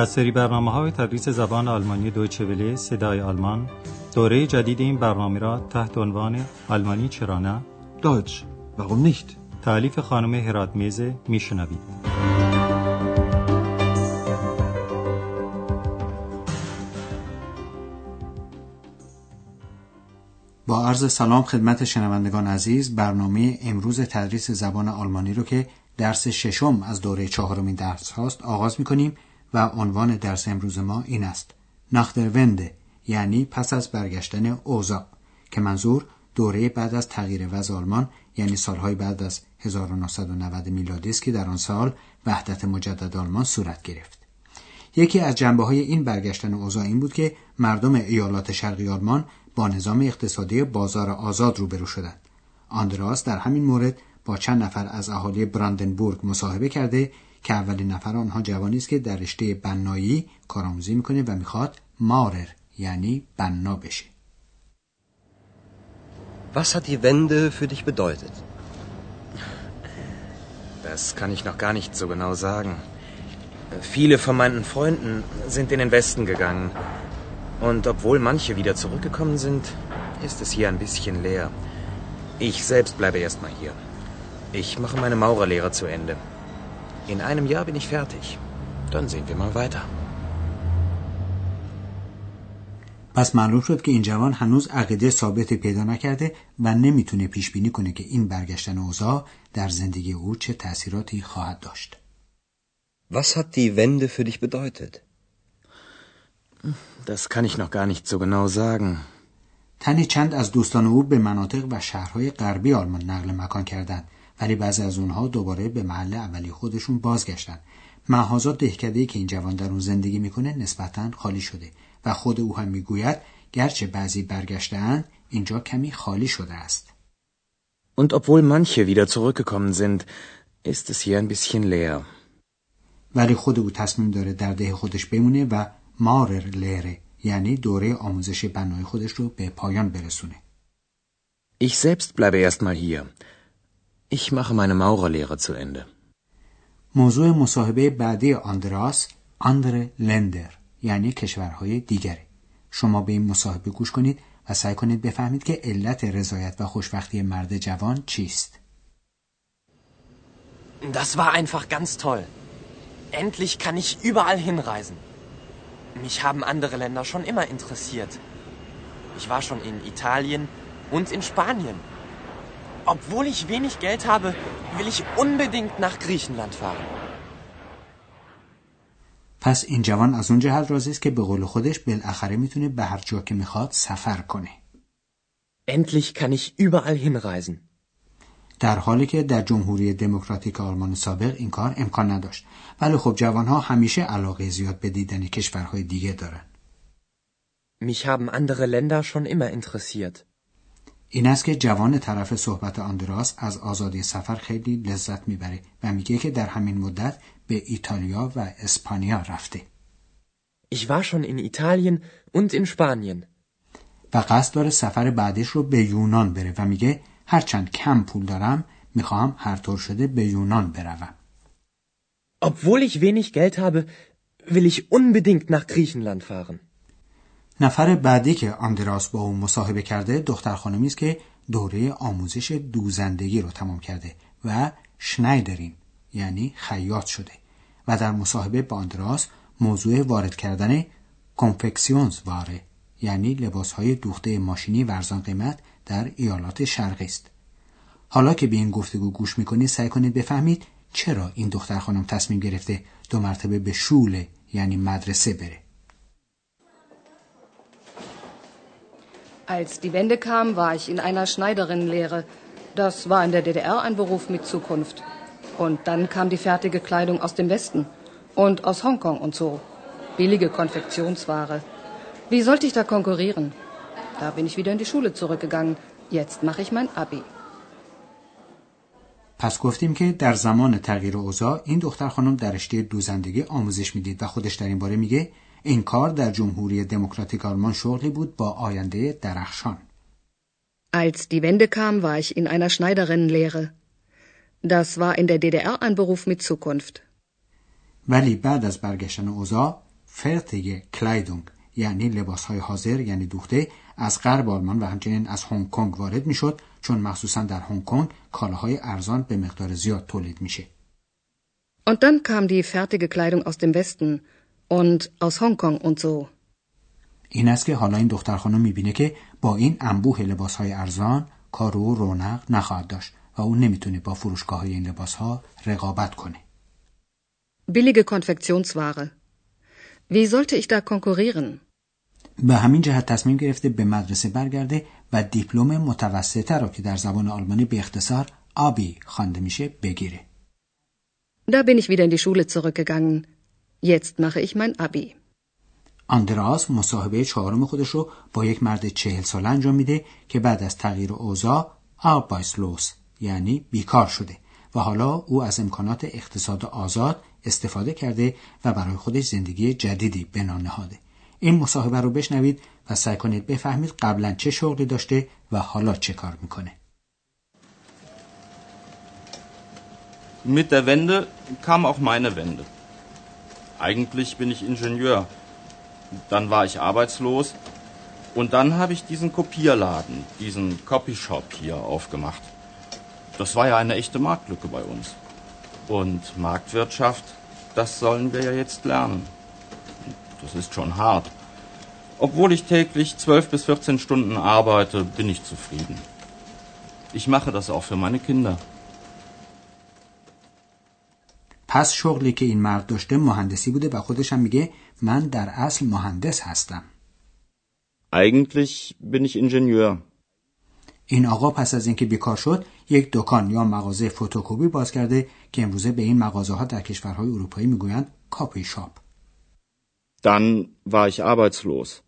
از سری برنامه های تدریس زبان آلمانی دویچه وله صدای آلمان دوره جدید این برنامه را تحت عنوان آلمانی چرا نه؟ Deutsch, warum nicht? تعلیف خانم هرات میزه میشنوید. با عرض سلام خدمت شنوندگان عزیز برنامه امروز تدریس زبان آلمانی رو که درس ششم از دوره چهارمین درس هاست آغاز می کنیم و عنوان درس امروز ما این است. ونده یعنی پس از برگشتن اوضاع که منظور دوره بعد از تغییر وضع آلمان یعنی سالهای بعد از 1990 میلادی است که در آن سال وحدت مجدد آلمان صورت گرفت. یکی از جنبه های این برگشتن اوضاع این بود که مردم ایالات شرقی آلمان با نظام اقتصادی بازار آزاد روبرو شدند. آندراس در همین مورد با چند نفر از اهالی براندنبورگ مصاحبه کرده که اولین نفر آنها جوانی است که در رشته بنایی کارآموزی میکنه و میخواد مارر یعنی بنا بشه Was hat die Wende für dich bedeutet? Das kann ich noch gar nicht so genau sagen. Viele von meinen Freunden sind in den Westen gegangen. Und obwohl manche wieder zurückgekommen sind, ist es hier ein bisschen leer. Ich selbst bleibe erstmal hier. Ich mache meine Maurerlehre zu Ende. In einem Jahr bin ich fertig. Dann sehen wir mal weiter. پس معلوم شد که این جوان هنوز عقیده ثابتی پیدا نکرده و نمی‌تونه پیش بینی کنه که این برگشتن اوضاع در زندگی او چه تأثیراتی خواهد داشت. Was hat die Wende für dich bedeutet? Das kann ich noch gar nicht so genau sagen. تنی چند از دوستان او به مناطق و شهرهای غربی آلمان نقل مکان کردند ولی بعضی از اونها دوباره به محل اولی خودشون بازگشتن. محازا دهکده‌ای که این جوان در اون زندگی می‌کنه نسبتا خالی شده و خود او هم می‌گوید گرچه بعضی برگشتهاند اینجا کمی خالی شده است. Und obwohl manche wieder zurückgekommen sind, ist es hier ein bisschen leer. ولی خود او تصمیم داره در ده خودش بمونه و مارر لره یعنی دوره آموزش بنای خودش رو به پایان برسونه. Ich selbst bleibe erstmal hier. Ich mache meine Maurerlehre zu Ende. موضوع مصاحبه بعدی آندراس آندر لندر یعنی کشورهای دیگره. شما به این مصاحبه گوش کنید و سعی کنید بفهمید که علت رضایت و خوشبختی مرد جوان چیست. Das war einfach ganz toll. Endlich kann ich überall hinreisen. Mich haben andere Länder schon immer interessiert. Ich war schon in Italien und in Spanien. Obwohl ich wenig Geld habe, will ich unbedingt nach Griechenland fahren. پس این جوان از اون جهت راضی است که به قول خودش بالاخره می‌تونه به هر جا که می‌خواد سفر کنه. Endlich kann ich überall hinreisen. در حالی که در جمهوری دموکراتیک آلمان سابق این کار امکان نداشت ولی خب جوانها همیشه علاقه زیاد به دیدن کشورهای دیگه دارن Mich haben andere Länder schon immer interessiert. این است که جوان طرف صحبت آندراس از آزادی سفر خیلی لذت می‌بره و میگه که در همین مدت به ایتالیا و اسپانیا رفته Ich war schon in Italien und in Spanien. و قصد داره سفر بعدش رو به یونان بره و میگه هرچند کم پول دارم می‌خواهم هر طور شده به یونان بروم Obwohl ich wenig Geld habe, will ich unbedingt nach Griechenland fahren. نفر بعدی که آندراس با او مصاحبه کرده دختر خانمی است که دوره آموزش دوزندگی رو تمام کرده و شنایدرین یعنی خیاط شده و در مصاحبه با آندراس موضوع وارد کردن کنفکسیونز واره یعنی لباس های دوخته ماشینی ورزان قیمت در ایالات شرقی است. حالا که به این گفتگو گوش می‌کنید سعی کنید بفهمید چرا این دختر خانم تصمیم گرفته دو مرتبه به شوله یعنی مدرسه بره. Als die Wende kam, war ich in einer Schneiderinnenlehre. Das war in der DDR ein Beruf mit Zukunft. Und dann kam die fertige Kleidung aus dem Westen und aus Hongkong und so. Billige Konfektionsware. Wie sollte ich da konkurrieren? Da bin ich wieder in die Schule zurückgegangen. Jetzt mache ich mein Abi. پس گفتیم که در زمان تغییر اوضاع این دختر خانم در رشته دوزندگی آموزش میدید و خودش در این باره میگه این کار در جمهوری دموکراتیک آلمان شغلی بود با آینده درخشان. Als die Wende kam, war ich in einer Schneiderinnenlehre. Das war in der DDR ein Beruf mit Zukunft. ولی بعد از برگشتن اوضاع فرتگ کلایدونگ یعنی لباس های حاضر یعنی دوخته از غرب آلمان و همچنین از هنگ کنگ وارد می‌شد چون مخصوصا در هنگ کنگ کالاهای ارزان به مقدار زیاد تولید میشه. Und dann kam die fertige Kleidung aus dem Westen und aus Hongkong und so. این است که حالا این دختر خانم می‌بینه که با این انبوه لباس های ارزان کار و رونق نخواهد داشت و اون نمی‌تونه با فروشگاه های این لباس ها رقابت کنه. Billige Konfektionsware. Wie sollte ich da konkurrieren? به همین جهت تصمیم گرفته به مدرسه برگرده و دیپلم متوسطه را که در زبان آلمانی به اختصار آبی خوانده میشه بگیره. Da bin ich wieder in die Schule zurückgegangen. Jetzt mache ich mein Abi. آندراس مصاحبه چهارم خودش رو با یک مرد چهل ساله انجام میده که بعد از تغییر اوضاع آربایسلوس یعنی بیکار شده و حالا او از امکانات اقتصاد آزاد استفاده کرده و برای خودش زندگی جدیدی بنا نهاده. این مصاحبه رو بشنوید و سعی کنید بفهمید قبلا چه شغلی داشته و حالا چه کار می‌کنه. Mit der Wende kam auch meine Wende. Eigentlich bin ich Ingenieur. Dann war ich arbeitslos und dann habe ich diesen Kopierladen, diesen Copyshop hier aufgemacht. Das war ja eine echte Marktlücke bei uns. Und Marktwirtschaft, das sollen wir ja jetzt lernen. Das ist schon hart. Obwohl ich täglich 12 bis 14 Stunden arbeite, bin ich zufrieden. Ich mache das auch für meine Kinder. پس شغلی که این مرد داشته مهندسی بوده و خودش هم میگه من در اصل مهندس هستم. Eigentlich bin ich Ingenieur. این آقا پس از اینکه بیکار شد یک دکان یا مغازه فتوکپی باز کرده که امروزه به این مغازه ها در کشورهای اروپایی می‌گویند کاپی شاپ. Dann war ich arbeitslos.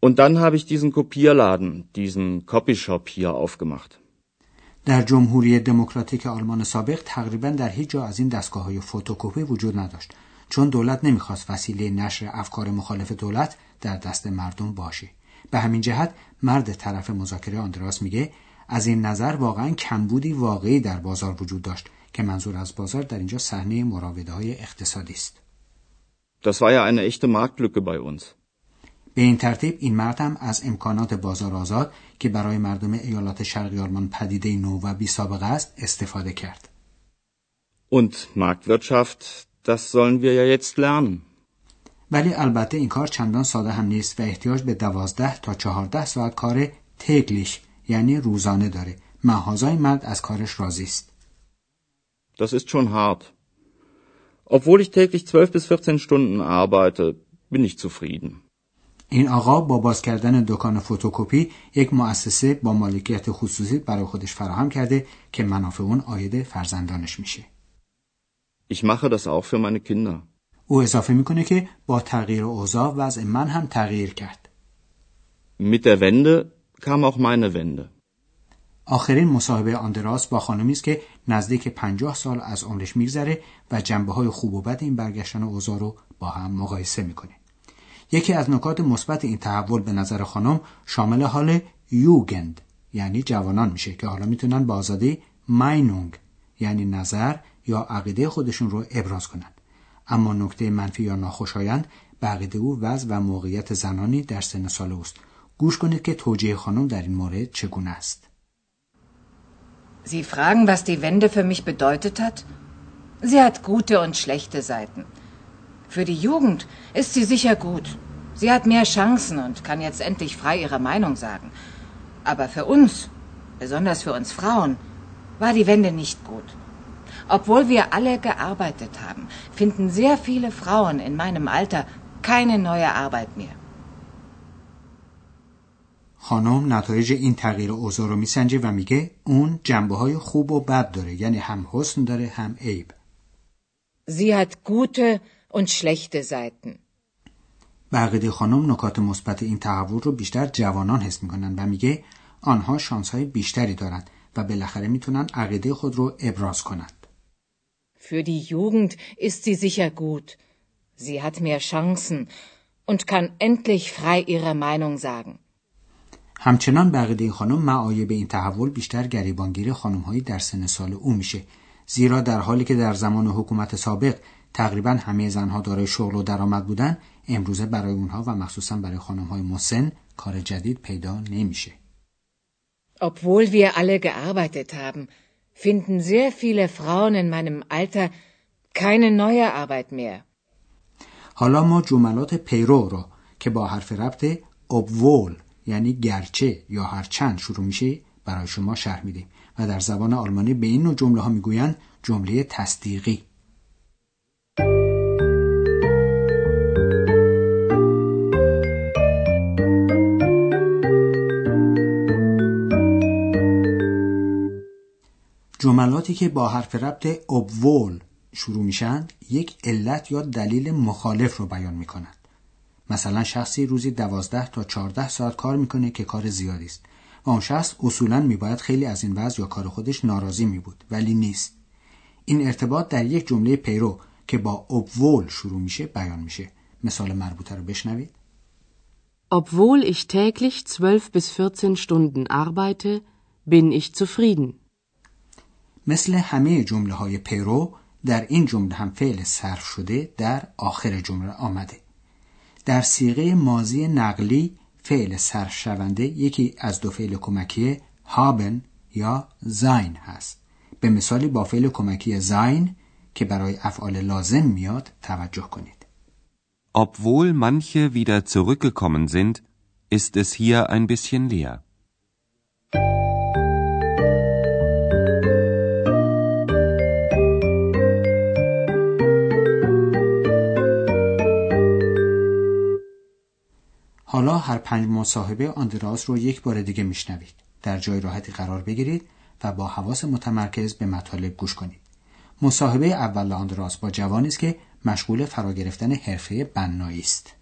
Und dann habe ich diesen Kopierladen, diesen Copyshop hier aufgemacht. در جمهوری دموکراتیک آلمان سابق تقریبا در هیچ جا از این دستگاه های فتوکپی وجود نداشت چون دولت نمی‌خواست وسیله نشر افکار مخالف دولت در دست مردم باشه به همین جهت مرد طرف مذاکره آندراس میگه از این نظر واقعا کمبودی واقعی در بازار وجود داشت که منظور از بازار در اینجا صحنه مراوده های اقتصادی است. Das war ja eine echte Marktlücke bei uns. به این ترتیب این مرد هم از امکانات بازار آزاد که برای مردم ایالات شرقی آلمان پدیده نو و بی سابقه است استفاده کرد. Und Marktwirtschaft, das sollen wir ja jetzt lernen. ولی البته این کار چندان ساده هم نیست و احتیاج به دوازده تا چهارده ساعت کار تگلیش یعنی روزانه داره. محازای مرد از کارش راضی است. Das ist schon hart. Obwohl ich täglich 12 bis 14 Stunden arbeite, bin ich zufrieden. این آقا با باز کردن دکان فتوکپی یک مؤسسه با مالکیت خصوصی برای خودش فراهم کرده که منافع اون آید فرزندانش میشه. Ich mache das auch für meine Kinder. او اضافه می‌کنه که با تغییر اوضاع وضع من هم تغییر کرد. Mit der Wende kam auch meine Wende. آخرین مصاحبه آندراس با خانمی است که نزدیک پنجاه سال از عمرش میگذره و جنبه های خوب و بد این برگشتن اوضاع رو با هم مقایسه می‌کنه. یکی از نکات مثبت این تحول به نظر خانم شامل حال یوگند یعنی جوانان میشه که حالا می‌تونن با آزادی ماینونگ یعنی نظر یا عقیده خودشون رو ابراز کنند. اما نکته منفی یا ناخوشایند به عقیده او وضع و موقعیت زنانی در سن سال اوست. گوش کنید که توجیه خانم در این مورد چگونه است. Sie fragen, was die Wende für mich bedeutet hat? Sie hat gute und schlechte Seiten. Für die Jugend ist sie sicher gut. Sie hat mehr Chancen und kann jetzt endlich frei ihre Meinung sagen. Aber für uns, besonders für uns Frauen, war die Wende nicht gut. Obwohl wir alle gearbeitet haben, finden sehr viele Frauen in meinem Alter keine neue Arbeit mehr. خانم نتایج این تغییر اوضاع رو میسنجه و میگه اون جنبه های خوب و بد داره یعنی هم حسن داره هم عیب. Sie hat gute und schlechte Seiten. بقیده خانم نکات مثبت این تحول رو بیشتر جوانان حس می‌کنن و میگه آنها شانس های بیشتری دارند و بالاخره می‌تونن عقیده خود رو ابراز کنند. Für die Jugend ist sie sicher gut. Sie hat mehr Chancen und kann endlich frei ihre Meinung sagen. همچنان بقیده خانم معایب این تحول بیشتر گریبانگیر خانمهایی در سن سال او میشه زیرا در حالی که در زمان حکومت سابق تقریبا همه زنها دارای شغل و درآمد بودن امروزه برای اونها و مخصوصا برای خانم های مسن کار جدید پیدا نمیشه. Obwohl wir alle gearbeitet haben, finden sehr viele Frauen in meinem Alter keine neue Arbeit mehr. حالا ما جملات پیرو رو که با حرف ربط obwohl یعنی گرچه یا هرچند شروع میشه برای شما شرح میدیم و در زبان آلمانی به این نوع جمله ها می‌گویند جمله تصدیقی جملاتی که با حرف ربط obwohl شروع میشن یک علت یا دلیل مخالف رو بیان می‌کنند مثلا شخصی روزی دوازده تا چهارده ساعت کار می‌کنه که کار زیادی است. و اون شخص اصولا میباید خیلی از این وضع یا کار خودش ناراضی میبود ولی نیست. این ارتباط در یک جمله پیرو که با obwohl شروع میشه بیان میشه. مثال مربوطه رو بشنوید. Obwohl ich täglich 12 bis 14 Stunden arbeite, bin ich zufrieden. مثل همه جمله های پیرو در این جمله هم فعل صرف شده در آخر جمله آمده. در سیغه مازی نقلی فعل صرف شونده یکی از دو فعل کمکی هابن یا زاین هست. به مثالی با فعل کمکی زاین که برای افعال لازم میاد توجه کنید. Obwohl manche wieder zurückgekommen sind, ist es hier ein bisschen leer. حالا هر پنج مصاحبه آندراس رو یک بار دیگه میشنوید. در جای راحتی قرار بگیرید و با حواس متمرکز به مطالب گوش کنید. مصاحبه اول آندراس با جوانی است که مشغول فرا گرفتن حرفه بنایی است.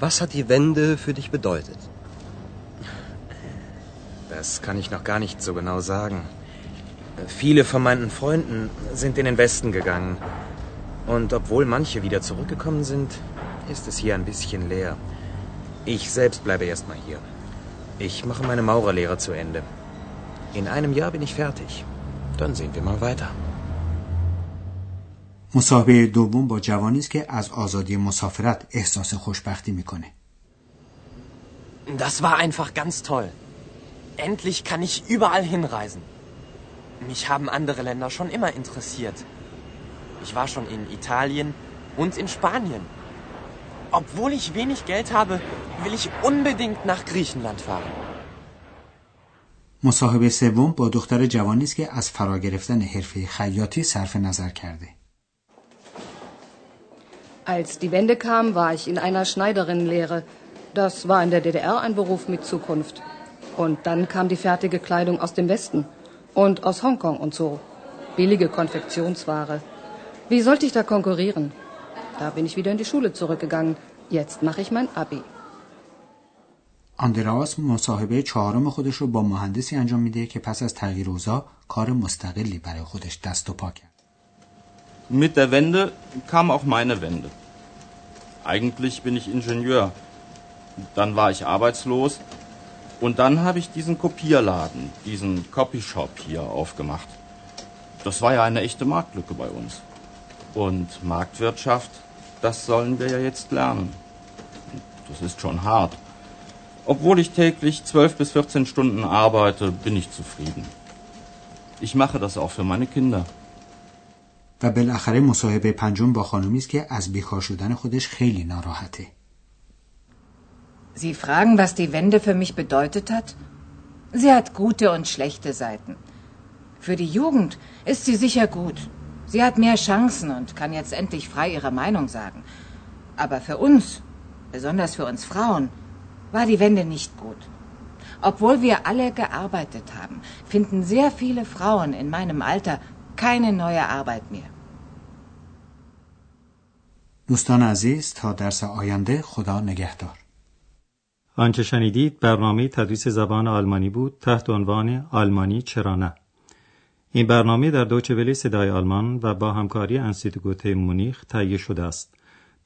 Was hat die Wende für dich bedeutet? Das kann ich noch gar nicht so genau sagen. Viele von meinen Freunden sind in den Westen gegangen. Und obwohl manche wieder zurückgekommen sind, ist es hier ein bisschen leer. Ich selbst bleibe erstmal hier. Ich mache meine Maurerlehre zu Ende. In einem Jahr bin ich fertig. Dann sehen wir mal weiter. مصاحبه دوم با جوانی است که از آزادی مسافرت احساس خوشبختی میکنه. Das war einfach ganz toll. Endlich kann ich überall hinreisen. Mich haben andere Länder schon immer interessiert. Ich war schon in Italien und in Spanien. Obwohl ich wenig Geld habe, will ich unbedingt nach Griechenland fahren. مصاحبه سوم با دختر جوانی است که از فرا گرفتن حرفه خیاطی صرف نظر کرده. Als die Wende kam, war ich in einer Schneiderinnenlehre. Das war in der DDR ein Beruf mit Zukunft. Und dann kam die fertige Kleidung aus dem Westen und aus Hongkong und so. Billige Konfektionsware. Wie sollte ich da konkurrieren? Da bin ich wieder in die Schule zurückgegangen. Jetzt mache ich mein Abi. آندراس مصاحبه چهارم خودش رو با مهندسی انجام میده که پس از تغییر اوضاع کار مستقلی برای خودش دست و پا کرد. Mit der Wende kam auch meine Wende. Eigentlich bin ich Ingenieur. Dann war ich arbeitslos und dann habe ich diesen Kopierladen, diesen Copyshop hier aufgemacht. Das war ja eine echte Marktlücke bei uns. Und Marktwirtschaft, das sollen wir ja jetzt lernen. Das ist schon hart. Obwohl ich täglich 12 bis 14 Stunden arbeite, bin ich zufrieden. Ich mache das auch für meine Kinder. و بالاخره مصاحبه پنجم با خانمی است که از بیکار شدن خودش خیلی ناراحته. Sie fragen, was die Wende für mich bedeutet hat? Sie hat gute und schlechte Seiten. Für die Jugend ist sie sicher gut. Sie hat mehr Chancen und kann jetzt endlich frei ihre Meinung sagen. Aber für uns, besonders für uns Frauen, war die Wende nicht gut. Obwohl wir alle gearbeitet haben, finden sehr viele Frauen in meinem Alter keine neue Arbeit mehr. دوستان عزیز تا درس آینده خدا نگهدار. آنچه شنیدید برنامه تدریس زبان آلمانی بود تحت عنوان آلمانی چرا نه این برنامه در دوچه ولی صدای آلمان و با همکاری انسیتگوته مونیخ تهیه شده است.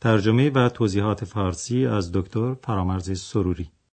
ترجمه و توضیحات فارسی از دکتر فرامرز سروری.